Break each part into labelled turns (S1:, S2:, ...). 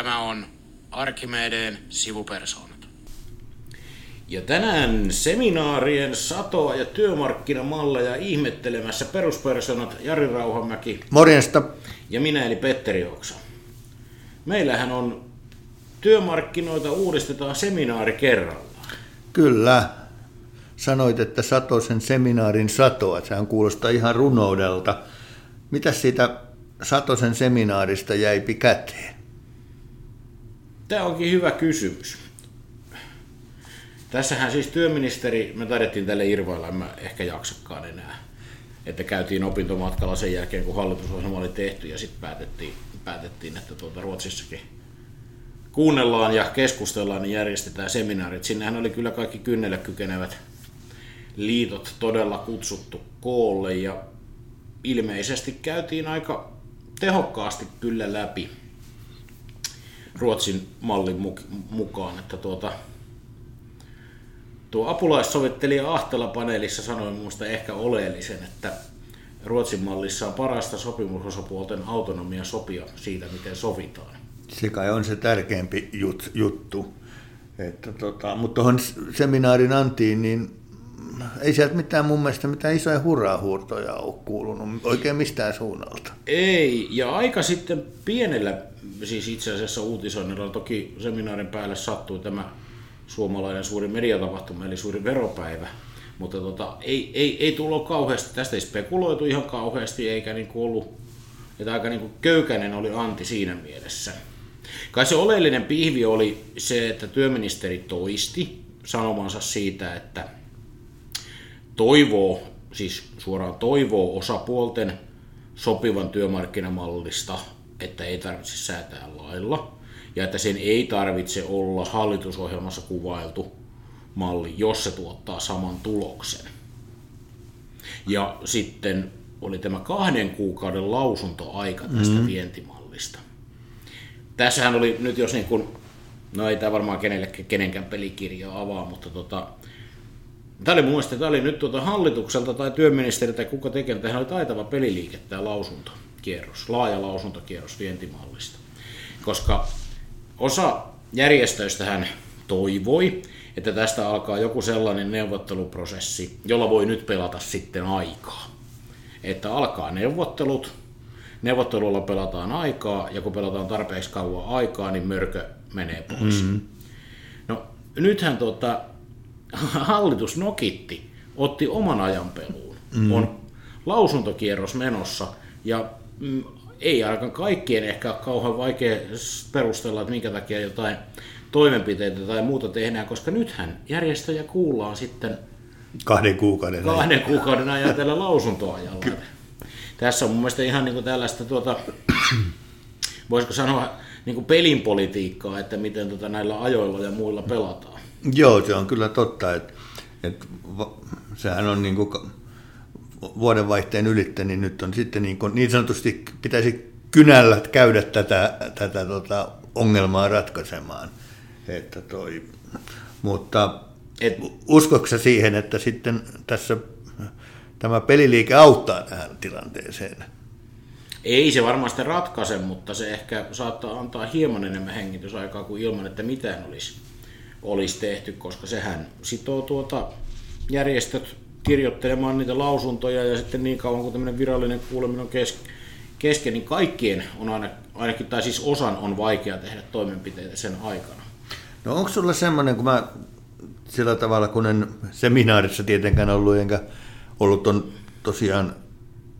S1: Tämä on Arkimedeen sivupersoonat. Ja tänään seminaarien satoa ja työmarkkinamalleja ihmettelemässä peruspersonat Jari Rauhamäki.
S2: Morjesta.
S1: Ja minä eli Petteri Oksa. Meillähän on työmarkkinoita uudistetaan seminaari kerrallaan.
S2: Kyllä. Sanoit, että Satosen seminaarin satoa. Sehän kuulostaa ihan runoudelta. Mitä siitä Satosen seminaarista jäipi käteen?
S1: Tämä onkin hyvä kysymys. Tässähän siis työministeri, me taidettiin tälle irvailla, en mä ehkä jaksakaan enää, että käytiin opintomatkalla sen jälkeen, kun hallitusohjelma oli tehty ja sitten päätettiin, päätettiin, että tuota Ruotsissakin kuunnellaan ja keskustellaan, niin järjestetään seminaarit. Sinnehän oli kyllä kaikki kynnelle kykenevät liitot todella kutsuttu koolle ja ilmeisesti käytiin aika tehokkaasti kyllä läpi Ruotsin mallin mukaan, että tuota, tuo apulaissovittelija Ahtela paneelissa sanoi minusta ehkä oleellisen, että Ruotsin mallissa on parasta sopimusosapuolten autonomia sopia siitä, miten sovitaan.
S2: Se kai on se tärkeämpi jut, juttu. Että tota, mutta tuohon seminaarin antiin, niin ei sieltä mitään mun mielestä mitään isoja hurraa-huurtoja ole kuulunut oikein mistään suunnalta.
S1: Ei, ja aika sitten pienellä, siis itse asiassa uutisoinnilla toki seminaarin päälle sattui tämä suomalainen suuri mediatapahtuma, eli suuri veropäivä, mutta tota, ei, ei, ei tullut kauheasti, tästä ei spekuloitu ihan kauheasti, eikä niin kuin ollut, että aika niin kuin köykäinen oli Antti siinä mielessä. Kai se oleellinen pihvi oli se, että työministeri toisti sanomansa siitä, että toivoo, siis suoraan toivoo osapuolten sopivan työmarkkinamallista, että ei tarvitse säätää lailla ja että sen ei tarvitse olla hallitusohjelmassa kuvailtu malli, jos se tuottaa saman tuloksen. Ja sitten oli tämä kahden kuukauden lausuntoaika tästä mm-hmm. vientimallista. Tässähän oli nyt jos niin kuin, no ei tämä varmaan kenellekään kenenkään pelikirjaa avaa, mutta tota, Tämä oli mun tämä oli nyt tuota hallitukselta tai työministeri tai kuka tekee, tähän oli taitava peliliike tämä lausuntokierros, laaja lausuntokierros vientimallista. Koska osa järjestöistä hän toivoi, että tästä alkaa joku sellainen neuvotteluprosessi, jolla voi nyt pelata sitten aikaa. Että alkaa neuvottelut, neuvottelulla pelataan aikaa, ja kun pelataan tarpeeksi kauan aikaa, niin mörkö menee pois. Mm-hmm. No nythän tota, hallitus nokitti, otti oman ajan peluun. Mm. On lausuntokierros menossa ja mm, ei ainakaan kaikkien ehkä ole kauhean vaikea perustella, että minkä takia jotain toimenpiteitä tai muuta tehdään, koska nythän järjestöjä kuullaan sitten
S2: kahden kuukauden,
S1: kahden kuukauden ajan tällä lausuntoajalla. Tässä on mun mielestä ihan niin kuin tällaista, tuota, voisiko sanoa, niin kuin pelinpolitiikkaa, että miten tuota näillä ajoilla ja muilla pelataan.
S2: Joo, se on kyllä totta, että, että sehän on niin kuin vuodenvaihteen ylittä, niin nyt on sitten niin, kuin, niin sanotusti pitäisi kynällä käydä tätä, tätä tota ongelmaa ratkaisemaan. Että toi, mutta Et, uskoksi siihen, että sitten tässä tämä peliliike auttaa tähän tilanteeseen?
S1: Ei se varmasti ratkaise, mutta se ehkä saattaa antaa hieman enemmän hengitysaikaa kuin ilman, että mitään olisi olisi tehty, koska sehän sitoo tuota järjestöt kirjoittelemaan niitä lausuntoja ja sitten niin kauan kuin tämmöinen virallinen kuuleminen on kesken, niin kaikkien on aina, ainakin, tai siis osan on vaikea tehdä toimenpiteitä sen aikana.
S2: No onko sulla semmoinen, kun mä sillä tavalla, kun en seminaarissa tietenkään ollut, enkä ollut on tosiaan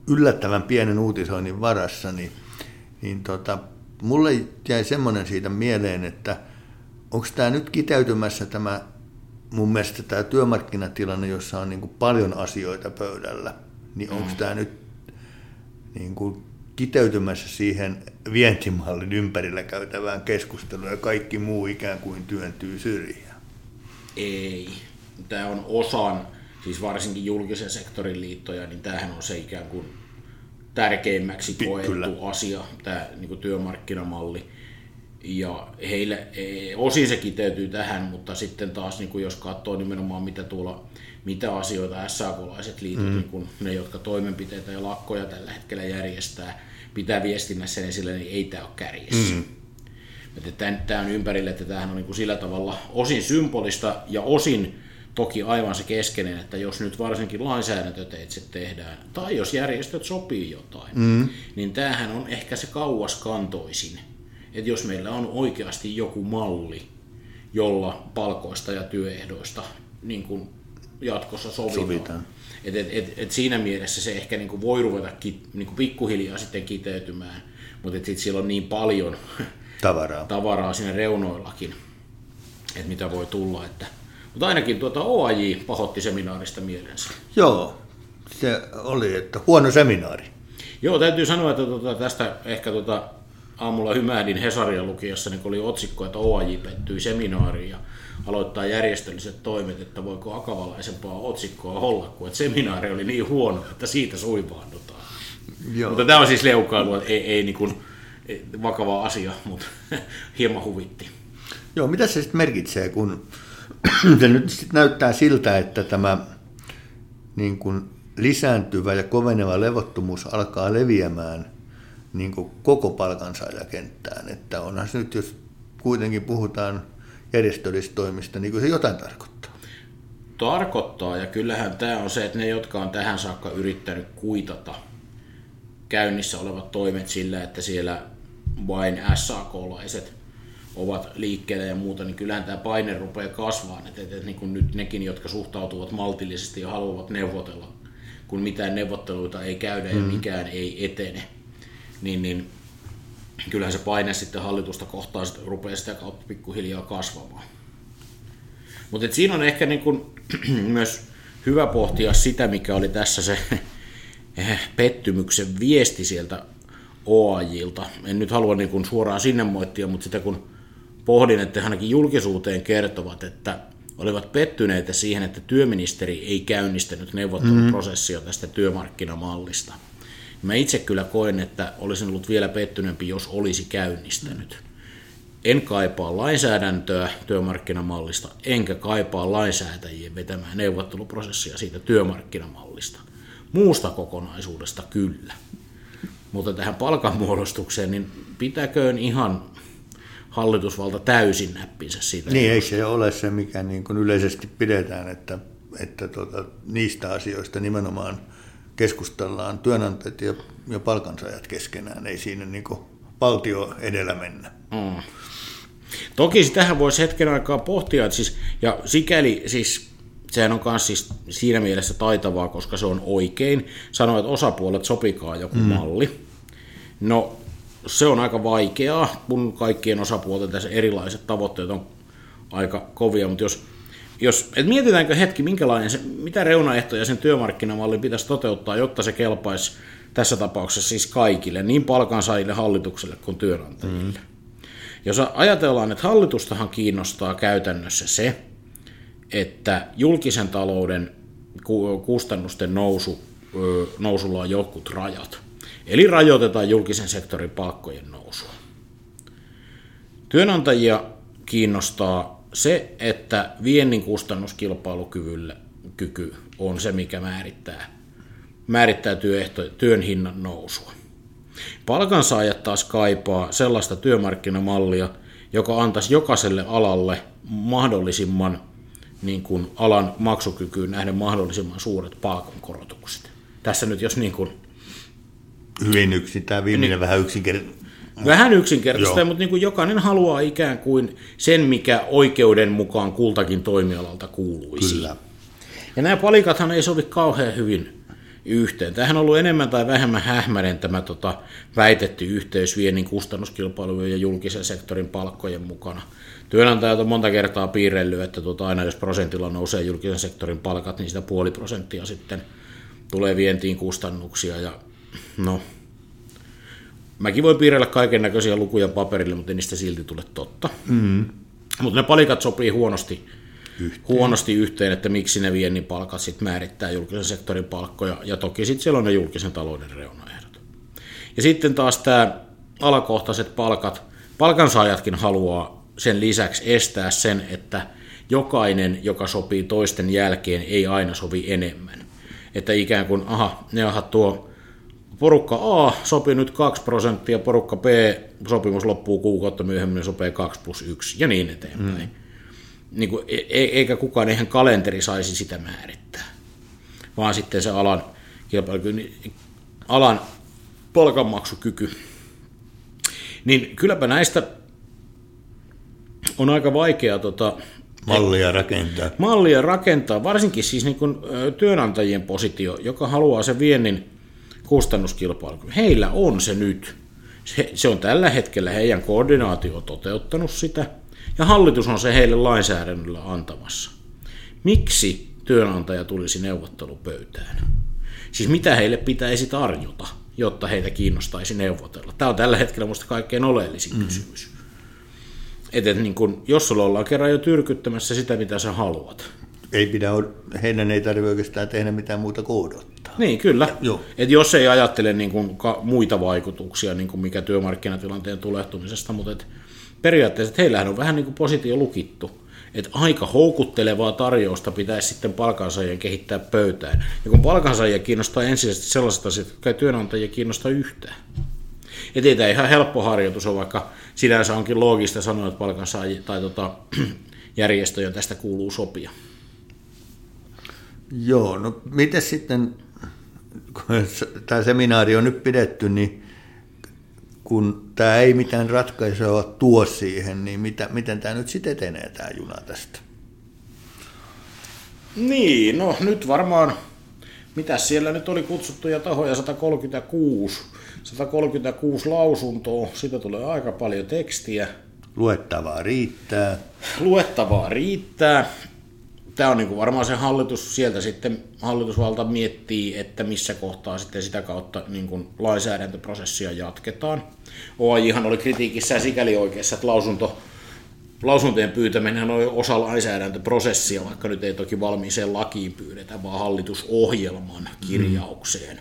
S2: yllättävän pienen uutisoinnin varassa, niin, niin tota, mulle jäi semmoinen siitä mieleen, että – onko tämä nyt kiteytymässä tämä mun mielestä tämä työmarkkinatilanne, jossa on niin kuin paljon asioita pöydällä, niin onko mm. tämä nyt niin kuin kiteytymässä siihen vientimallin ympärillä käytävään keskusteluun ja kaikki muu ikään kuin työntyy syrjään?
S1: Ei. Tämä on osan, siis varsinkin julkisen sektorin liittoja, niin tämähän on se ikään kuin tärkeimmäksi koettu Kyllä. asia, tämä niin kuin työmarkkinamalli ja heille e, osin se kiteytyy tähän, mutta sitten taas niin kuin jos katsoo nimenomaan mitä tuolla, mitä asioita SAK-laiset liitot, mm. niin kuin ne, jotka toimenpiteitä ja lakkoja tällä hetkellä järjestää, pitää viestinnässä esille, niin ei tämä ole kärjessä. Mm. Tämä on ympärille, että tämähän on niin kuin sillä tavalla osin symbolista ja osin toki aivan se keskeinen, että jos nyt varsinkin lainsäädäntöteitse tehdään, tai jos järjestöt sopii jotain, mm. niin tämähän on ehkä se kauaskantoisin. Että jos meillä on oikeasti joku malli, jolla palkoista ja työehdoista niin kuin jatkossa sovitaan. sovitaan. Et, et, et, et siinä mielessä se ehkä niin kuin voi ruveta ki, niin kuin pikkuhiljaa sitten kiteytymään, mutta sitten siellä on niin paljon
S2: tavaraa,
S1: tavaraa siinä reunoillakin, että mitä voi tulla. Että, mutta ainakin tuota OAJ pahotti seminaarista mielensä.
S2: Joo, se oli, että huono seminaari.
S1: Joo, täytyy sanoa, että tuota, tästä ehkä tuota, aamulla hymähdin Hesaria lukiessa, niin oli otsikko, että OAJ pettyi seminaariin ja aloittaa järjestölliset toimet, että voiko akavalaisempaa otsikkoa olla, kuin että seminaari oli niin huono, että siitä suivaannutaan. Joo. Mutta tämä on siis leukailu, ei, ei niin kuin, vakava asia, mutta hieman huvitti.
S2: Joo, mitä se sitten merkitsee, kun se nyt sit näyttää siltä, että tämä niin kuin lisääntyvä ja koveneva levottomuus alkaa leviämään niin kuin koko palkansaajakenttään. Että onhan se nyt, jos kuitenkin puhutaan järjestöllistoimista, niin kuin se jotain tarkoittaa.
S1: Tarkoittaa, ja kyllähän tämä on se, että ne, jotka on tähän saakka yrittänyt kuitata käynnissä olevat toimet sillä, että siellä vain SAK-laiset ovat liikkeellä ja muuta, niin kyllähän tämä paine rupeaa kasvamaan. Että, että, että niin kuin nyt nekin, jotka suhtautuvat maltillisesti ja haluavat neuvotella, kun mitään neuvotteluita ei käydä ja mm. mikään ei etene, niin, niin kyllähän se paine sitten hallitusta kohtaan sitten rupeaa sitä kautta pikkuhiljaa kasvamaan. Mutta siinä on ehkä niin kuin, myös hyvä pohtia sitä, mikä oli tässä se pettymyksen viesti sieltä OAJilta. En nyt halua niin kuin suoraan sinne moittia, mutta sitä kun pohdin, että ainakin julkisuuteen kertovat, että olivat pettyneitä siihen, että työministeri ei käynnistänyt neuvotteluprosessia mm-hmm. tästä työmarkkinamallista – Mä itse kyllä koen, että olisin ollut vielä pettyneempi, jos olisi käynnistänyt. En kaipaa lainsäädäntöä työmarkkinamallista, enkä kaipaa lainsäätäjien vetämään neuvotteluprosessia siitä työmarkkinamallista. Muusta kokonaisuudesta kyllä. Mutta tähän palkanmuodostukseen, niin pitäköön ihan hallitusvalta täysin näppinsä siitä.
S2: Niin, ei se ole se, mikä niin kuin yleisesti pidetään, että, että tuota, niistä asioista nimenomaan – keskustellaan työnantajat ja, ja palkansaajat keskenään, ei siinä niin valtio edellä mennä. Mm.
S1: Toki sitähän voisi hetken aikaa pohtia, että siis, ja sikäli siis sehän on myös siis siinä mielessä taitavaa, koska se on oikein. Sanoa, että osapuolet sopikaa joku mm. malli. No, se on aika vaikeaa, kun kaikkien osapuolten tässä erilaiset tavoitteet on aika kovia, mutta jos jos, et mietitäänkö hetki, minkälainen se, mitä reunaehtoja sen työmarkkinamallin pitäisi toteuttaa, jotta se kelpaisi tässä tapauksessa siis kaikille, niin palkansaajille, hallitukselle kuin työnantajille. Mm. Jos ajatellaan, että hallitustahan kiinnostaa käytännössä se, että julkisen talouden kustannusten nousu, nousulla on jotkut rajat. Eli rajoitetaan julkisen sektorin palkkojen nousua. Työnantajia kiinnostaa se, että viennin kustannuskilpailukyvylle kyky on se, mikä määrittää, määrittää työehto, työn hinnan nousua. Palkansaajat taas kaipaa sellaista työmarkkinamallia, joka antaisi jokaiselle alalle mahdollisimman niin kuin alan maksukykyyn nähden mahdollisimman suuret palkankorotukset. Tässä nyt jos niin kuin,
S2: Hyvin yksin, tämä viimeinen niin, vähän yksinkertainen
S1: Vähän yksinkertaista, mutta niin kuin jokainen haluaa ikään kuin sen, mikä oikeuden mukaan kultakin toimialalta kuuluisi. Kyllä. Ja nämä palikathan ei sovi kauhean hyvin yhteen. Tähän on ollut enemmän tai vähemmän hähmäinen tämä tota, väitetty yhteys viennin kustannuskilpailujen ja julkisen sektorin palkkojen mukana. Työnantajat on monta kertaa piirrellyt, että tota, aina jos prosentilla nousee julkisen sektorin palkat, niin sitä puoli prosenttia sitten tulee vientiin kustannuksia. Ja no, Mäkin voin piirrellä kaiken näköisiä lukuja paperille, mutta ei niistä silti tule totta. Mm. Mutta ne palikat sopii huonosti yhteen. huonosti yhteen, että miksi ne viennin palkat sitten määrittää julkisen sektorin palkkoja, ja toki sitten siellä on ne julkisen talouden reunaehdot. Ja sitten taas tämä alakohtaiset palkat, palkansaajatkin haluaa sen lisäksi estää sen, että jokainen, joka sopii toisten jälkeen, ei aina sovi enemmän. Että ikään kuin, aha, ne aha, tuo porukka A sopi nyt 2 prosenttia, porukka B, sopimus loppuu kuukautta myöhemmin, sopii 2 plus 1 ja niin eteenpäin. Mm. Niin kuin, e, e, eikä kukaan, eihän kalenteri saisi sitä määrittää, vaan sitten se alan kilpailukyky, niin alan palkanmaksukyky. Niin kylläpä näistä on aika vaikea tota,
S2: mallia rakentaa.
S1: Mallia rakentaa, varsinkin siis niin kuin työnantajien positio, joka haluaa sen viennin kustannuskilpailukyvyn. Heillä on se nyt. Se, se on tällä hetkellä heidän koordinaatio toteuttanut sitä, ja hallitus on se heille lainsäädännöllä antamassa. Miksi työnantaja tulisi neuvottelupöytään? Siis mitä heille pitäisi tarjota, jotta heitä kiinnostaisi neuvotella? Tämä on tällä hetkellä minusta kaikkein oleellisin mm. kysymys. Että niin kun, jos sulla ollaan kerran jo tyrkyttämässä sitä, mitä sä haluat.
S2: Ei pidä, heidän ei tarvitse oikeastaan tehdä mitään muuta kuin odottaa.
S1: Niin, kyllä. Et jos ei ajattele niin ka, muita vaikutuksia, niin kuin mikä työmarkkinatilanteen tulehtumisesta, mutta et periaatteessa että heillähän on vähän niin kuin positio lukittu. Että aika houkuttelevaa tarjousta pitäisi sitten palkansaajien kehittää pöytään. Ja kun palkansaajia kiinnostaa ensisijaisesti sellaiset asiat, jotka ei työnantajia kiinnosta yhtään. Et ei tämä ihan helppo harjoitus on, vaikka sinänsä onkin loogista sanoa, että palkansaajia tai tota, järjestöjä tästä kuuluu sopia.
S2: Joo, no miten sitten, kun tämä seminaari on nyt pidetty, niin kun tämä ei mitään ratkaisua tuo siihen, niin mitä, miten tämä nyt sitten etenee tämä juna tästä?
S1: Niin, no nyt varmaan, mitä siellä nyt oli kutsuttuja tahoja, 136, 136 lausuntoa, siitä tulee aika paljon tekstiä.
S2: Luettavaa riittää.
S1: Luettavaa riittää tämä on niin kuin varmaan se hallitus, sieltä sitten hallitusvalta miettii, että missä kohtaa sitten sitä kautta niin kuin lainsäädäntöprosessia jatketaan. OAJhan oli kritiikissä sikäli oikeassa, että lausunto, lausuntojen pyytäminen on osa lainsäädäntöprosessia, vaikka nyt ei toki valmiiseen lakiin pyydetä, vaan hallitusohjelman kirjaukseen.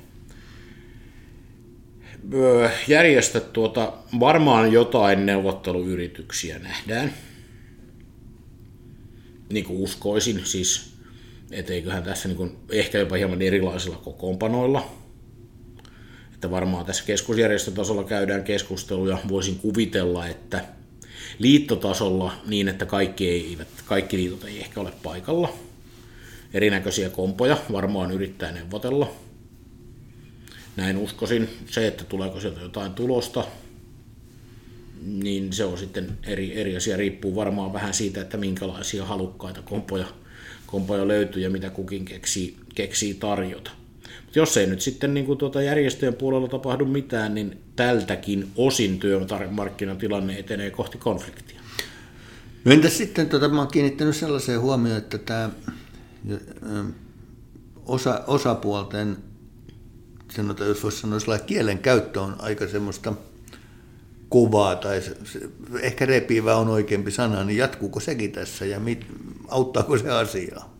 S1: Mm. Järjestöt tuota, varmaan jotain neuvotteluyrityksiä nähdään niin kuin uskoisin, siis että eiköhän tässä niin kuin, ehkä jopa hieman erilaisilla kokoonpanoilla, että varmaan tässä keskusjärjestötasolla käydään keskusteluja, voisin kuvitella, että liittotasolla niin, että kaikki, eivät, kaikki liitot ei ehkä ole paikalla, erinäköisiä kompoja varmaan yrittää neuvotella, näin uskoisin. Se, että tuleeko sieltä jotain tulosta, niin se on sitten eri, eri asia, riippuu varmaan vähän siitä, että minkälaisia halukkaita kompoja, kompoja löytyy ja mitä kukin keksii, keksii tarjota. Mutta jos ei nyt sitten niin kuin tuota järjestöjen puolella tapahdu mitään, niin tältäkin osin työmarkkinatilanne etenee kohti konfliktia.
S2: No entäs sitten, tuota, mä olen kiinnittänyt sellaiseen huomioon, että tämä osa, osapuolten, sanotaan, jos voisi sanoa, kielen käyttö on aika semmoista – kovaa tai se, se, ehkä repivä on oikeampi sana, niin jatkuuko sekin tässä ja mit, auttaako se asiaa?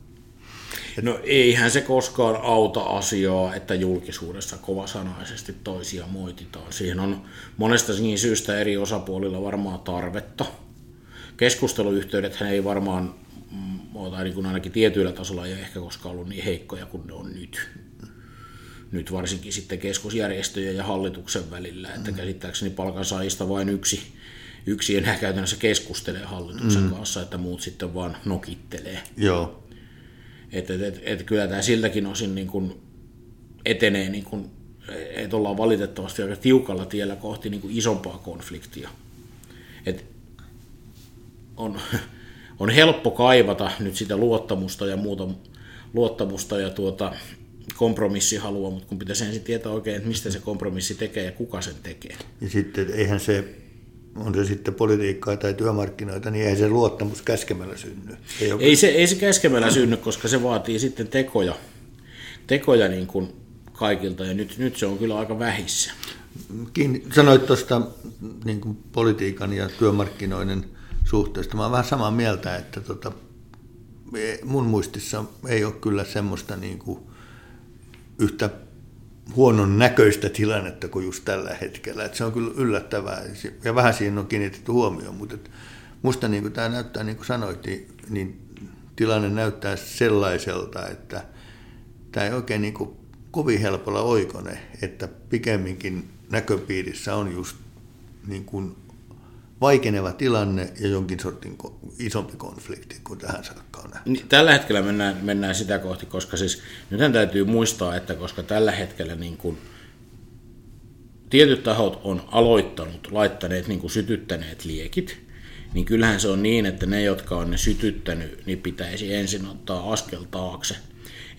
S1: No eihän se koskaan auta asiaa, että julkisuudessa kovasanaisesti toisia moititaan. Siihen on monesta syystä eri osapuolilla varmaan tarvetta. Keskusteluyhteydet ei varmaan, mm, tai niin kuin ainakin tietyillä tasolla ei ehkä koskaan ollut niin heikkoja kuin ne on nyt nyt varsinkin sitten keskusjärjestöjen ja hallituksen välillä, että mm. käsittääkseni palkansaajista vain yksi, yksi enää käytännössä keskustelee hallituksen mm. kanssa, että muut sitten vaan nokittelee.
S2: Joo.
S1: Että et, et, et kyllä tämä siltäkin osin niin kuin etenee, niin kuin, että ollaan valitettavasti aika tiukalla tiellä kohti niin kuin isompaa konfliktia. Et on, on helppo kaivata nyt sitä luottamusta ja muuta luottamusta ja tuota, kompromissihalua, mutta kun pitäisi ensin tietää oikein, että mistä se kompromissi tekee ja kuka sen tekee.
S2: Ja sitten eihän se, on se sitten politiikkaa tai työmarkkinoita, niin ei se luottamus käskemällä synny.
S1: Ei, ei, se, ei se käskemällä synny, koska se vaatii sitten tekoja, tekoja niin kuin kaikilta, ja nyt, nyt se on kyllä aika vähissä.
S2: Sanoit tuosta niin kuin politiikan ja työmarkkinoiden suhteesta. Mä olen vähän samaa mieltä, että tota, mun muistissa ei ole kyllä semmoista niin kuin yhtä huonon näköistä tilannetta kuin just tällä hetkellä. Et se on kyllä yllättävää ja vähän siihen on kiinnitetty huomioon, mutta et musta niin kuin tämä näyttää, niin kuin sanoit, niin tilanne näyttää sellaiselta, että tämä ei oikein niin kuin kovin helpolla oikone, että pikemminkin näköpiirissä on just niin kuin vaikeneva tilanne ja jonkin sortin isompi konflikti kuin tähän saakka on nähty.
S1: Niin, tällä hetkellä mennään, mennään sitä kohti, koska siis nythän täytyy muistaa, että koska tällä hetkellä niin kuin tietyt tahot on aloittanut, laittaneet, niin kuin sytyttäneet liekit, niin kyllähän se on niin, että ne, jotka on ne sytyttänyt, niin pitäisi ensin ottaa askel taakse.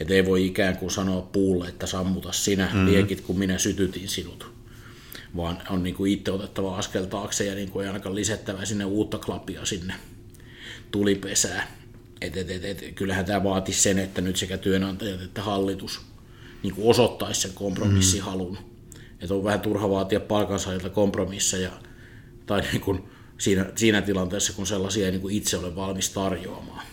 S1: Että ei voi ikään kuin sanoa puulle, että sammuta sinä mm-hmm. liekit, kun minä sytytin sinut. Vaan on niin kuin itse otettava askel taakse ja niin kuin ei ainakaan lisättävä sinne uutta klapia sinne tulipesää. Et, et, et, et, kyllähän tämä vaatisi sen, että nyt sekä työnantajat että hallitus niin kuin osoittaisi sen kompromissihalun. Mm. Että on vähän turha vaatia palkansaajilta kompromisseja tai niin kuin siinä, siinä tilanteessa, kun sellaisia ei niin kuin itse ole valmis tarjoamaan.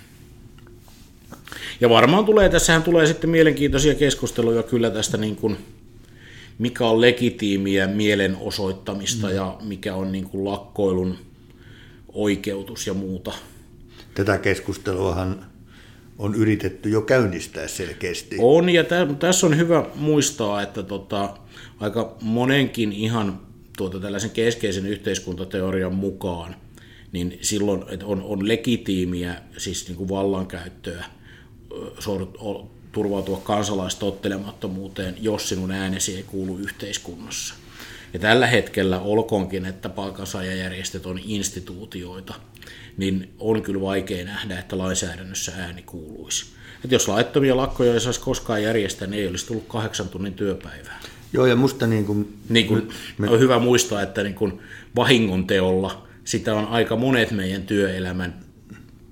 S1: Ja varmaan tulee, tässähän tulee sitten mielenkiintoisia keskusteluja kyllä tästä, niin kuin, mikä on legitiimiä mielenosoittamista mm. ja mikä on niin kuin lakkoilun oikeutus ja muuta.
S2: Tätä keskusteluahan on yritetty jo käynnistää selkeästi.
S1: On, ja tässä on hyvä muistaa, että tota, aika monenkin ihan tuota, tällaisen keskeisen yhteiskuntateorian mukaan, niin silloin että on, on legitiimiä, siis niin kuin vallankäyttöä, turvautua kansalaistottelemattomuuteen, jos sinun äänesi ei kuulu yhteiskunnassa. Ja tällä hetkellä olkoonkin, että palkansaajajärjestöt on instituutioita, niin on kyllä vaikea nähdä, että lainsäädännössä ääni kuuluisi. Että jos laittomia lakkoja ei saisi koskaan järjestää, niin ei olisi tullut kahdeksan tunnin työpäivää.
S2: Joo, ja musta niin kuin...
S1: Niin kuin me... On hyvä muistaa, että niin kuin vahingon teolla sitä on aika monet meidän työelämän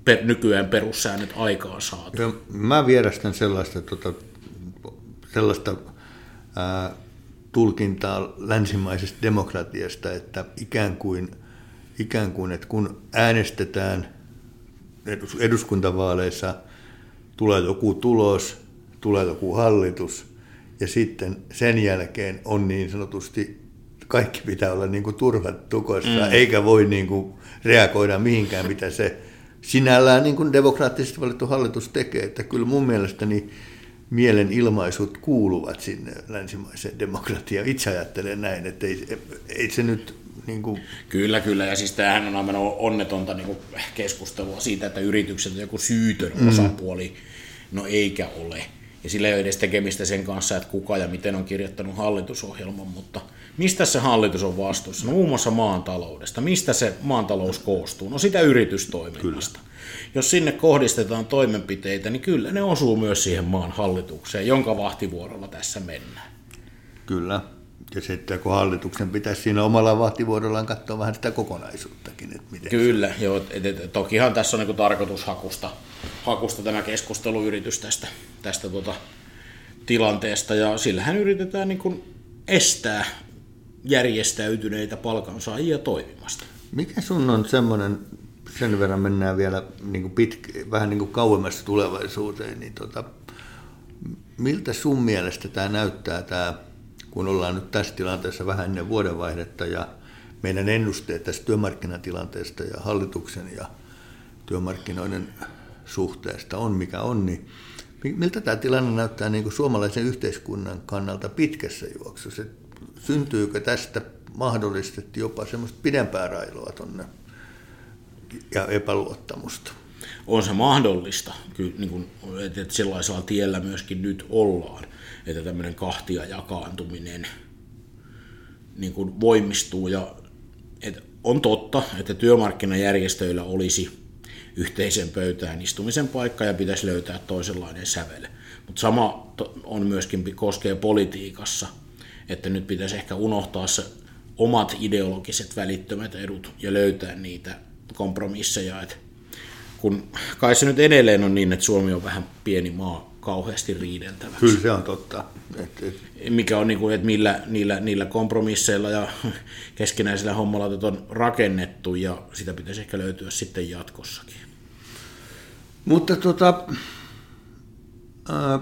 S1: per, nykyään perussäännöt aikaan saatu. Joo,
S2: mä vierastan sellaista, tota, sellaista ää, tulkintaa länsimaisesta demokratiasta, että ikään kuin, ikään kuin että kun äänestetään eduskuntavaaleissa, tulee joku tulos, tulee joku hallitus – ja sitten sen jälkeen on niin sanotusti, kaikki pitää olla niin kuin turvat tukossa, mm. eikä voi niin kuin reagoida mihinkään, mitä se sinällään niin kuin demokraattisesti valittu hallitus tekee. Että kyllä mun mielestäni mielenilmaisut kuuluvat sinne länsimaiseen demokratiaan. Itse ajattelen näin, että ei, ei se nyt niin kuin...
S1: Kyllä, kyllä. Ja siis tämähän on aivan onnetonta niin kuin keskustelua siitä, että yritykset on joku syytön mm. osapuoli. No eikä ole ja sillä ei ole edes tekemistä sen kanssa, että kuka ja miten on kirjoittanut hallitusohjelman, mutta mistä se hallitus on vastuussa? No muun muassa maantaloudesta. Mistä se maantalous koostuu? No sitä yritystoiminnasta. Kyllä. Jos sinne kohdistetaan toimenpiteitä, niin kyllä ne osuu myös siihen maan hallitukseen, jonka vahtivuorolla tässä mennään.
S2: Kyllä. Ja sitten kun hallituksen pitäisi siinä omalla vahtivuorollaan katsoa vähän sitä kokonaisuuttakin. Että miten
S1: Kyllä, se... joo, et, et, tokihan tässä on niin tarkoitushakusta hakusta tämä keskusteluyritys tästä, tästä tuota, tilanteesta, ja sillähän yritetään niin kuin estää järjestäytyneitä palkansaajia toimimasta.
S2: Mikä sun on semmoinen, sen verran mennään vielä niin kuin vähän niin kuin tulevaisuuteen, niin tota, miltä sun mielestä tämä näyttää tämä kun ollaan nyt tässä tilanteessa vähän ennen vuodenvaihdetta ja meidän ennusteet tästä työmarkkinatilanteesta ja hallituksen ja työmarkkinoiden suhteesta on mikä on, niin miltä tämä tilanne näyttää niin kuin suomalaisen yhteiskunnan kannalta pitkässä juoksussa? Syntyykö tästä mahdollisesti jopa semmoista pidempää railoa tuonne ja epäluottamusta?
S1: On se mahdollista, kyllä, niin kuin, että sellaisella tiellä myöskin nyt ollaan että tämmöinen kahtia jakaantuminen niin kuin voimistuu. Ja, että on totta, että työmarkkinajärjestöillä olisi yhteisen pöytään istumisen paikka ja pitäisi löytää toisenlainen sävel. Mutta sama on myöskin koskee politiikassa, että nyt pitäisi ehkä unohtaa se omat ideologiset välittömät edut ja löytää niitä kompromisseja. Et kun kai se nyt edelleen on niin, että Suomi on vähän pieni maa kauheasti riideltäväksi.
S2: Kyllä se on totta. Et, et.
S1: Mikä on, niin kuin, että millä, niillä, niillä kompromisseilla ja keskinäisillä hommalla on rakennettu ja sitä pitäisi ehkä löytyä sitten jatkossakin.
S2: Mutta tota, äh,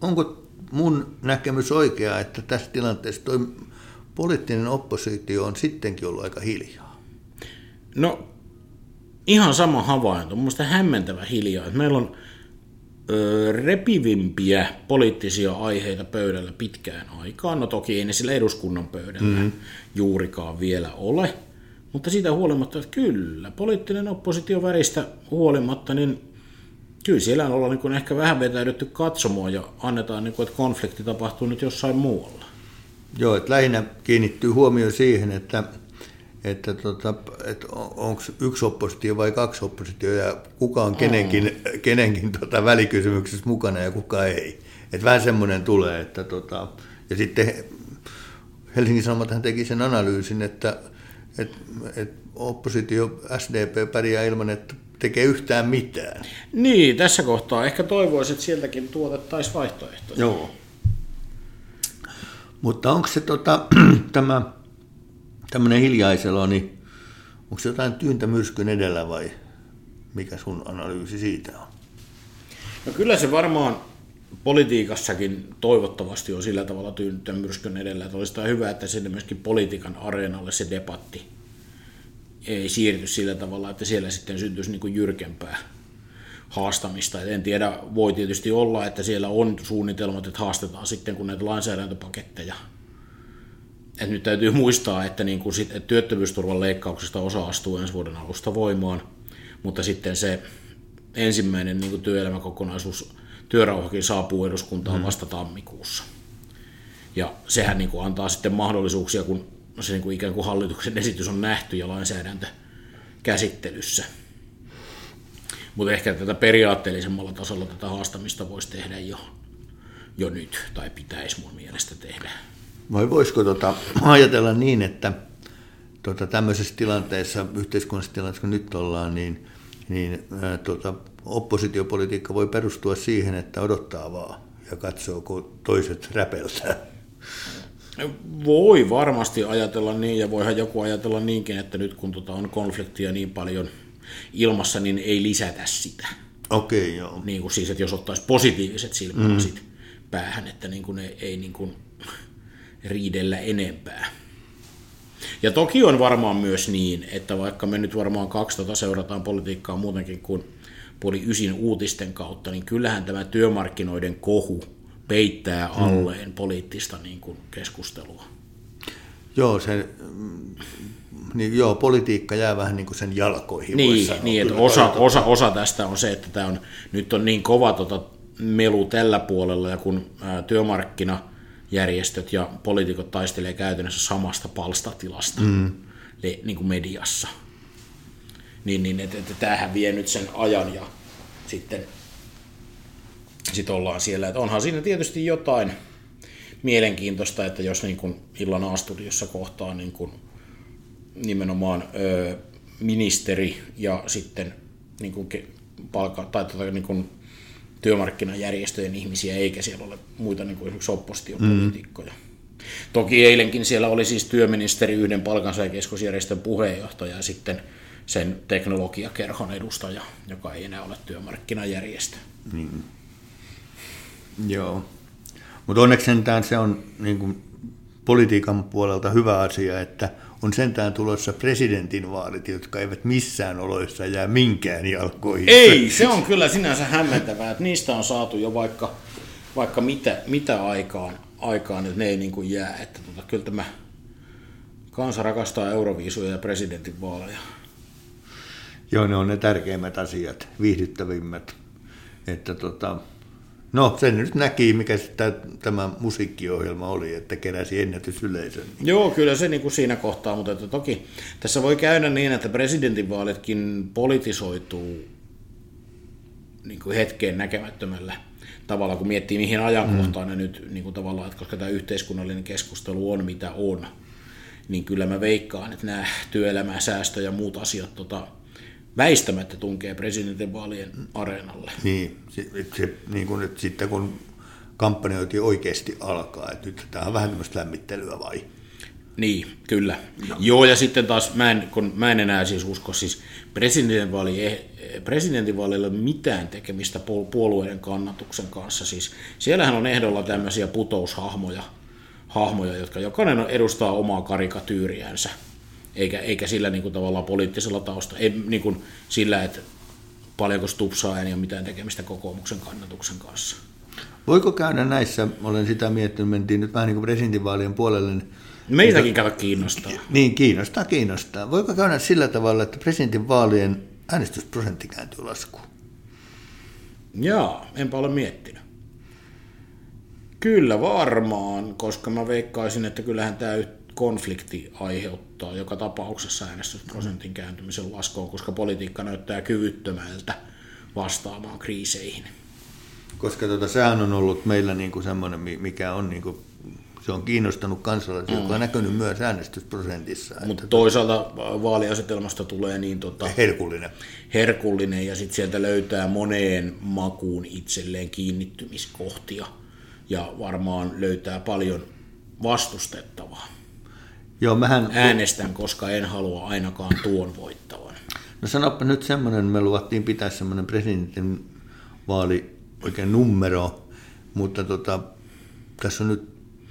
S2: onko mun näkemys oikea, että tässä tilanteessa toi poliittinen oppositio on sittenkin ollut aika hiljaa?
S1: No, ihan sama havainto. Mun hämmentävä hiljaa. Että meillä on repivimpiä poliittisia aiheita pöydällä pitkään aikaan. No toki ei ne sillä eduskunnan pöydällä mm-hmm. juurikaan vielä ole, mutta siitä huolimatta, että kyllä, poliittinen oppositio väristä huolimatta, niin kyllä siellä on olla niin ehkä vähän vetäydytty katsomaan ja annetaan, niin kuin, että konflikti tapahtuu nyt jossain muualla.
S2: Joo, että lähinnä kiinnittyy huomio siihen, että että, tota, että onko yksi oppositio vai kaksi oppositio ja kuka on kenenkin, mm. kenenkin tota välikysymyksessä mukana ja kuka ei. Että vähän semmoinen tulee, että tota, ja sitten Helsingin Sanomathan teki sen analyysin, että, että, että oppositio SDP pärjää ilman, että tekee yhtään mitään.
S1: Niin, tässä kohtaa ehkä toivoisin, että sieltäkin tuotettaisiin vaihtoehtoja.
S2: Joo. Mutta onko se tota, tämä tämmöinen hiljaiselo, niin onko se jotain tyyntä myrskyn edellä vai mikä sun analyysi siitä on?
S1: No kyllä se varmaan politiikassakin toivottavasti on sillä tavalla tyyntä myrskyn edellä, että olisi hyvä, että sinne myöskin politiikan areenalle se debatti ei siirty sillä tavalla, että siellä sitten syntyisi niin kuin jyrkempää haastamista. En tiedä, voi tietysti olla, että siellä on suunnitelmat, että haastetaan sitten, kun näitä lainsäädäntöpaketteja et nyt täytyy muistaa, että, niin kuin sit, että työttömyysturvan leikkauksesta osa astuu ensi vuoden alusta voimaan, mutta sitten se ensimmäinen niin kuin työelämäkokonaisuus, työrauhakin saapuu eduskuntaan mm. vasta tammikuussa. Ja sehän niin kuin antaa sitten mahdollisuuksia, kun se niin kuin ikään kuin hallituksen esitys on nähty ja lainsäädäntö käsittelyssä. Mutta ehkä tätä periaatteellisemmalla tasolla tätä haastamista voisi tehdä jo, jo nyt, tai pitäisi mun mielestä tehdä.
S2: Vai voisiko tota, ajatella niin, että tota, tämmöisessä tilanteessa, yhteiskunnallisessa tilanteessa kun nyt ollaan, niin, niin ää, tota, oppositiopolitiikka voi perustua siihen, että odottaa vaan ja katsoo, kun toiset räpeltää.
S1: Voi varmasti ajatella niin, ja voihan joku ajatella niinkin, että nyt kun tota on konfliktia niin paljon ilmassa, niin ei lisätä sitä.
S2: Okei, okay, joo.
S1: Niin kuin siis, että jos ottaisi positiiviset silmälasit mm. päähän, että niin kuin ei, ei niin kuin riidellä enempää. Ja toki on varmaan myös niin, että vaikka me nyt varmaan 12 seurataan politiikkaa muutenkin kuin puoli ysin uutisten kautta, niin kyllähän tämä työmarkkinoiden kohu peittää hmm. alleen hmm. poliittista niin kuin keskustelua.
S2: Joo, se, niin joo, politiikka jää vähän niin kuin sen jalkoihin.
S1: Niin, niin että osa, osa, osa tästä on se, että tämä on, nyt on niin kova tota melu tällä puolella, ja kun ää, työmarkkina järjestöt ja poliitikot taistelee käytännössä samasta palstatilasta mm. niin kuin mediassa. Niin, niin että, että tämähän vie nyt sen ajan ja sitten sit ollaan siellä. Että onhan siinä tietysti jotain mielenkiintoista, että jos niin kuin illan A-studiossa kohtaa niin kuin nimenomaan ö, ministeri ja sitten niin kuin palka, tai tota, niin kuin työmarkkinajärjestöjen ihmisiä, eikä siellä ole muita niin kuin esimerkiksi oppositiopolitiikkoja. Mm. Toki eilenkin siellä oli siis työministeri, yhden palkansaajakeskusjärjestön puheenjohtaja ja sitten sen teknologiakerhon edustaja, joka ei enää ole työmarkkinajärjestö. Mm.
S2: Joo. Mutta onneksi sentään se on niin kuin politiikan puolelta hyvä asia, että on sentään tulossa presidentinvaalit, jotka eivät missään oloissa jää minkään jalkoihin.
S1: Ei, se on kyllä sinänsä hämmentävää, että niistä on saatu jo vaikka, vaikka mitä, mitä aikaan, aikaan, että ne ei niin kuin jää. Että tota, kyllä tämä kansa rakastaa euroviisuja ja presidentinvaaleja.
S2: Joo, ne on ne tärkeimmät asiat, viihdyttävimmät. Että tota, No, sen nyt näki, mikä sitä, tämä musiikkiohjelma oli, että keräsi ennätysyleisön.
S1: Joo, kyllä se niin kuin siinä kohtaa, mutta että toki tässä voi käydä niin, että presidentinvaalitkin politisoituu niin kuin hetkeen näkemättömällä tavalla, kun miettii mihin ajankohtaan mm. ne nyt niin kuin tavallaan, että koska tämä yhteiskunnallinen keskustelu on mitä on, niin kyllä mä veikkaan, että nämä työelämä, säästö ja muut asiat tota, väistämättä tunkee presidentinvaalien areenalle.
S2: Niin, se, se, niin kuin nyt sitten kun kampanjointi oikeasti alkaa, että nyt tämä on vähän tämmöistä lämmittelyä vai?
S1: Niin, kyllä. No. Joo, ja sitten taas mä en, kun mä en enää siis usko, siis presidentinvaali, eh, presidentinvaaleilla ei ole mitään tekemistä puolueiden kannatuksen kanssa. Siis siellähän on ehdolla tämmöisiä putoushahmoja, hahmoja, jotka jokainen edustaa omaa karikatyyriänsä eikä, eikä sillä niin kuin tavallaan poliittisella tausta, ei niin kuin sillä, että paljonko Stupsaa ei ole mitään tekemistä kokoomuksen kannatuksen kanssa.
S2: Voiko käydä näissä, olen sitä miettinyt, mentiin nyt vähän niin kuin presidentinvaalien puolelle, niin
S1: Meitäkin kato kiinnostaa.
S2: Niin, kiinnostaa, kiinnostaa. Voiko käydä sillä tavalla, että presidentinvaalien äänestysprosentti kääntyy laskuun?
S1: Jaa, enpä ole miettinyt. Kyllä varmaan, koska mä veikkaisin, että kyllähän tämä konflikti aiheuttaa joka tapauksessa äänestysprosentin kääntymisen laskuun, koska politiikka näyttää kyvyttömältä vastaamaan kriiseihin.
S2: Koska tota, sehän on ollut meillä niin kuin semmoinen, mikä on niin kuin, se on kiinnostanut kansalaisia, mm. joka on näkynyt myös äänestysprosentissa.
S1: Mutta toisaalta vaaliasetelmasta tulee niin tota,
S2: herkullinen.
S1: herkullinen ja sitten sieltä löytää moneen makuun itselleen kiinnittymiskohtia ja varmaan löytää paljon vastustettavaa.
S2: Joo, mähän...
S1: Äänestän, koska en halua ainakaan tuon voittavan.
S2: No sanoppa nyt semmoinen, me luvattiin pitää semmoinen presidentin vaali oikein numero, mutta tota, tässä on nyt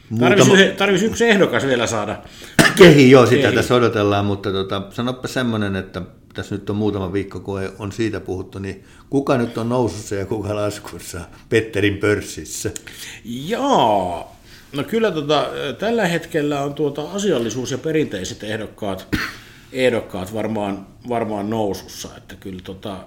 S1: muutama... Tarvitsisi yksi ehdokas vielä saada.
S2: Kehi, joo, sitä Kehi. tässä odotellaan, mutta tota, sanoppa semmoinen, että tässä nyt on muutama viikko, kun on siitä puhuttu, niin kuka nyt on nousussa ja kuka laskussa Petterin pörssissä?
S1: Joo, no kyllä tota, tällä hetkellä on tuota asiallisuus ja perinteiset ehdokkaat, ehdokkaat varmaan, varmaan nousussa, että kyllä tota,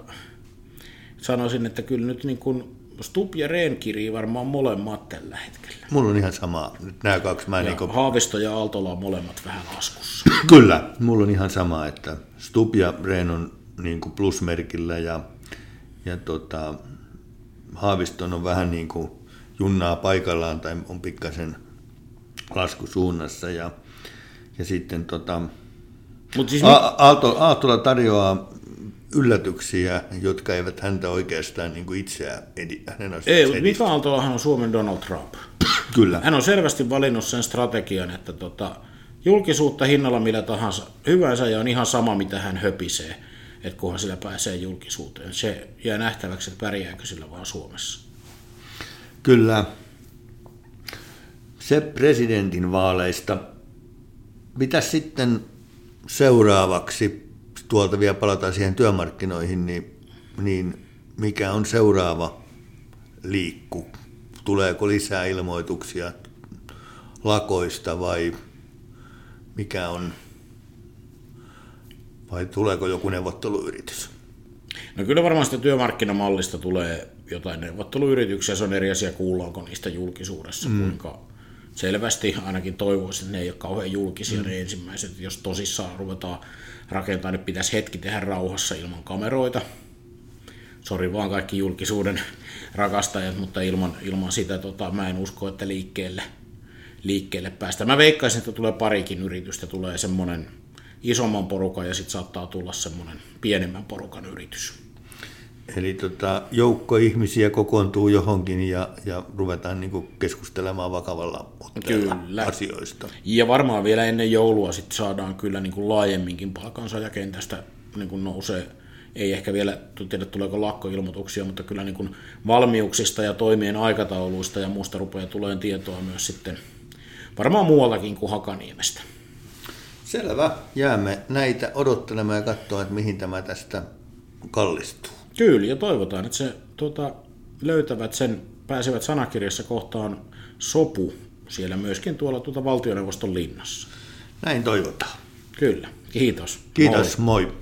S1: sanoisin, että kyllä nyt niin kuin Stup ja Rehn kirii varmaan molemmat tällä hetkellä.
S2: Mulla on ihan sama. Nyt nämä kaksi. Mä
S1: ja
S2: niin kuin...
S1: Haavisto ja Aaltola on molemmat vähän laskussa.
S2: Kyllä, mulla on ihan sama, että Stup ja Rehn on niin kuin plusmerkillä ja, ja tota, Haaviston on vähän niin kuin junnaa paikallaan tai on pikkasen laskusuunnassa ja, ja sitten tota, Mut siis Aalto, Aaltola tarjoaa yllätyksiä, jotka eivät häntä oikeastaan niin kuin itseään edi, hänen
S1: Ei, mutta Mika Aaltolahan on Suomen Donald Trump.
S2: Kyllä.
S1: Hän on selvästi valinnut sen strategian, että tota, julkisuutta hinnalla millä tahansa hyvänsä ja on ihan sama, mitä hän höpisee, että kunhan sillä pääsee julkisuuteen. Se jää nähtäväksi, että pärjääkö sillä vaan Suomessa.
S2: Kyllä. Se presidentin vaaleista. Mitä sitten seuraavaksi? tuolta vielä palataan siihen työmarkkinoihin, niin, niin mikä on seuraava liikku? Tuleeko lisää ilmoituksia lakoista vai mikä on, vai tuleeko joku neuvotteluyritys?
S1: No kyllä varmaan sitä työmarkkinamallista tulee jotain neuvotteluyrityksiä, se on eri asia kuullaanko niistä julkisuudessa, mm. kuinka selvästi ainakin toivoisin, että ne ei ole kauhean julkisia mm. ne ensimmäiset, jos tosissaan ruvetaan rakentaa, niin pitäisi hetki tehdä rauhassa ilman kameroita. Sori vaan kaikki julkisuuden rakastajat, mutta ilman, ilman sitä tota, mä en usko, että liikkeelle, liikkeelle päästä. Mä veikkaisin, että tulee parikin yritystä, tulee semmoinen isomman porukan ja sitten saattaa tulla semmoinen pienemmän porukan yritys.
S2: Eli tota, joukko ihmisiä kokoontuu johonkin ja, ja ruvetaan niin keskustelemaan vakavalla kyllä. asioista.
S1: Ja varmaan vielä ennen joulua sit saadaan kyllä niin kuin laajemminkin palkansaajakentästä niin kuin nousee, ei ehkä vielä tiedä tuleeko lakkoilmoituksia, mutta kyllä niin kuin valmiuksista ja toimien aikatauluista ja muusta rupeaa tulee tietoa myös sitten varmaan muualtakin kuin Hakaniemestä.
S2: Selvä. Jäämme näitä odottelemaan ja katsoa, että mihin tämä tästä kallistuu.
S1: Kyllä, ja toivotaan, että se tuota, löytävät sen, pääsevät sanakirjassa kohtaan sopu siellä myöskin tuolla tuota valtioneuvoston linnassa.
S2: Näin toivotaan.
S1: Kyllä, kiitos.
S2: Kiitos, moi. moi.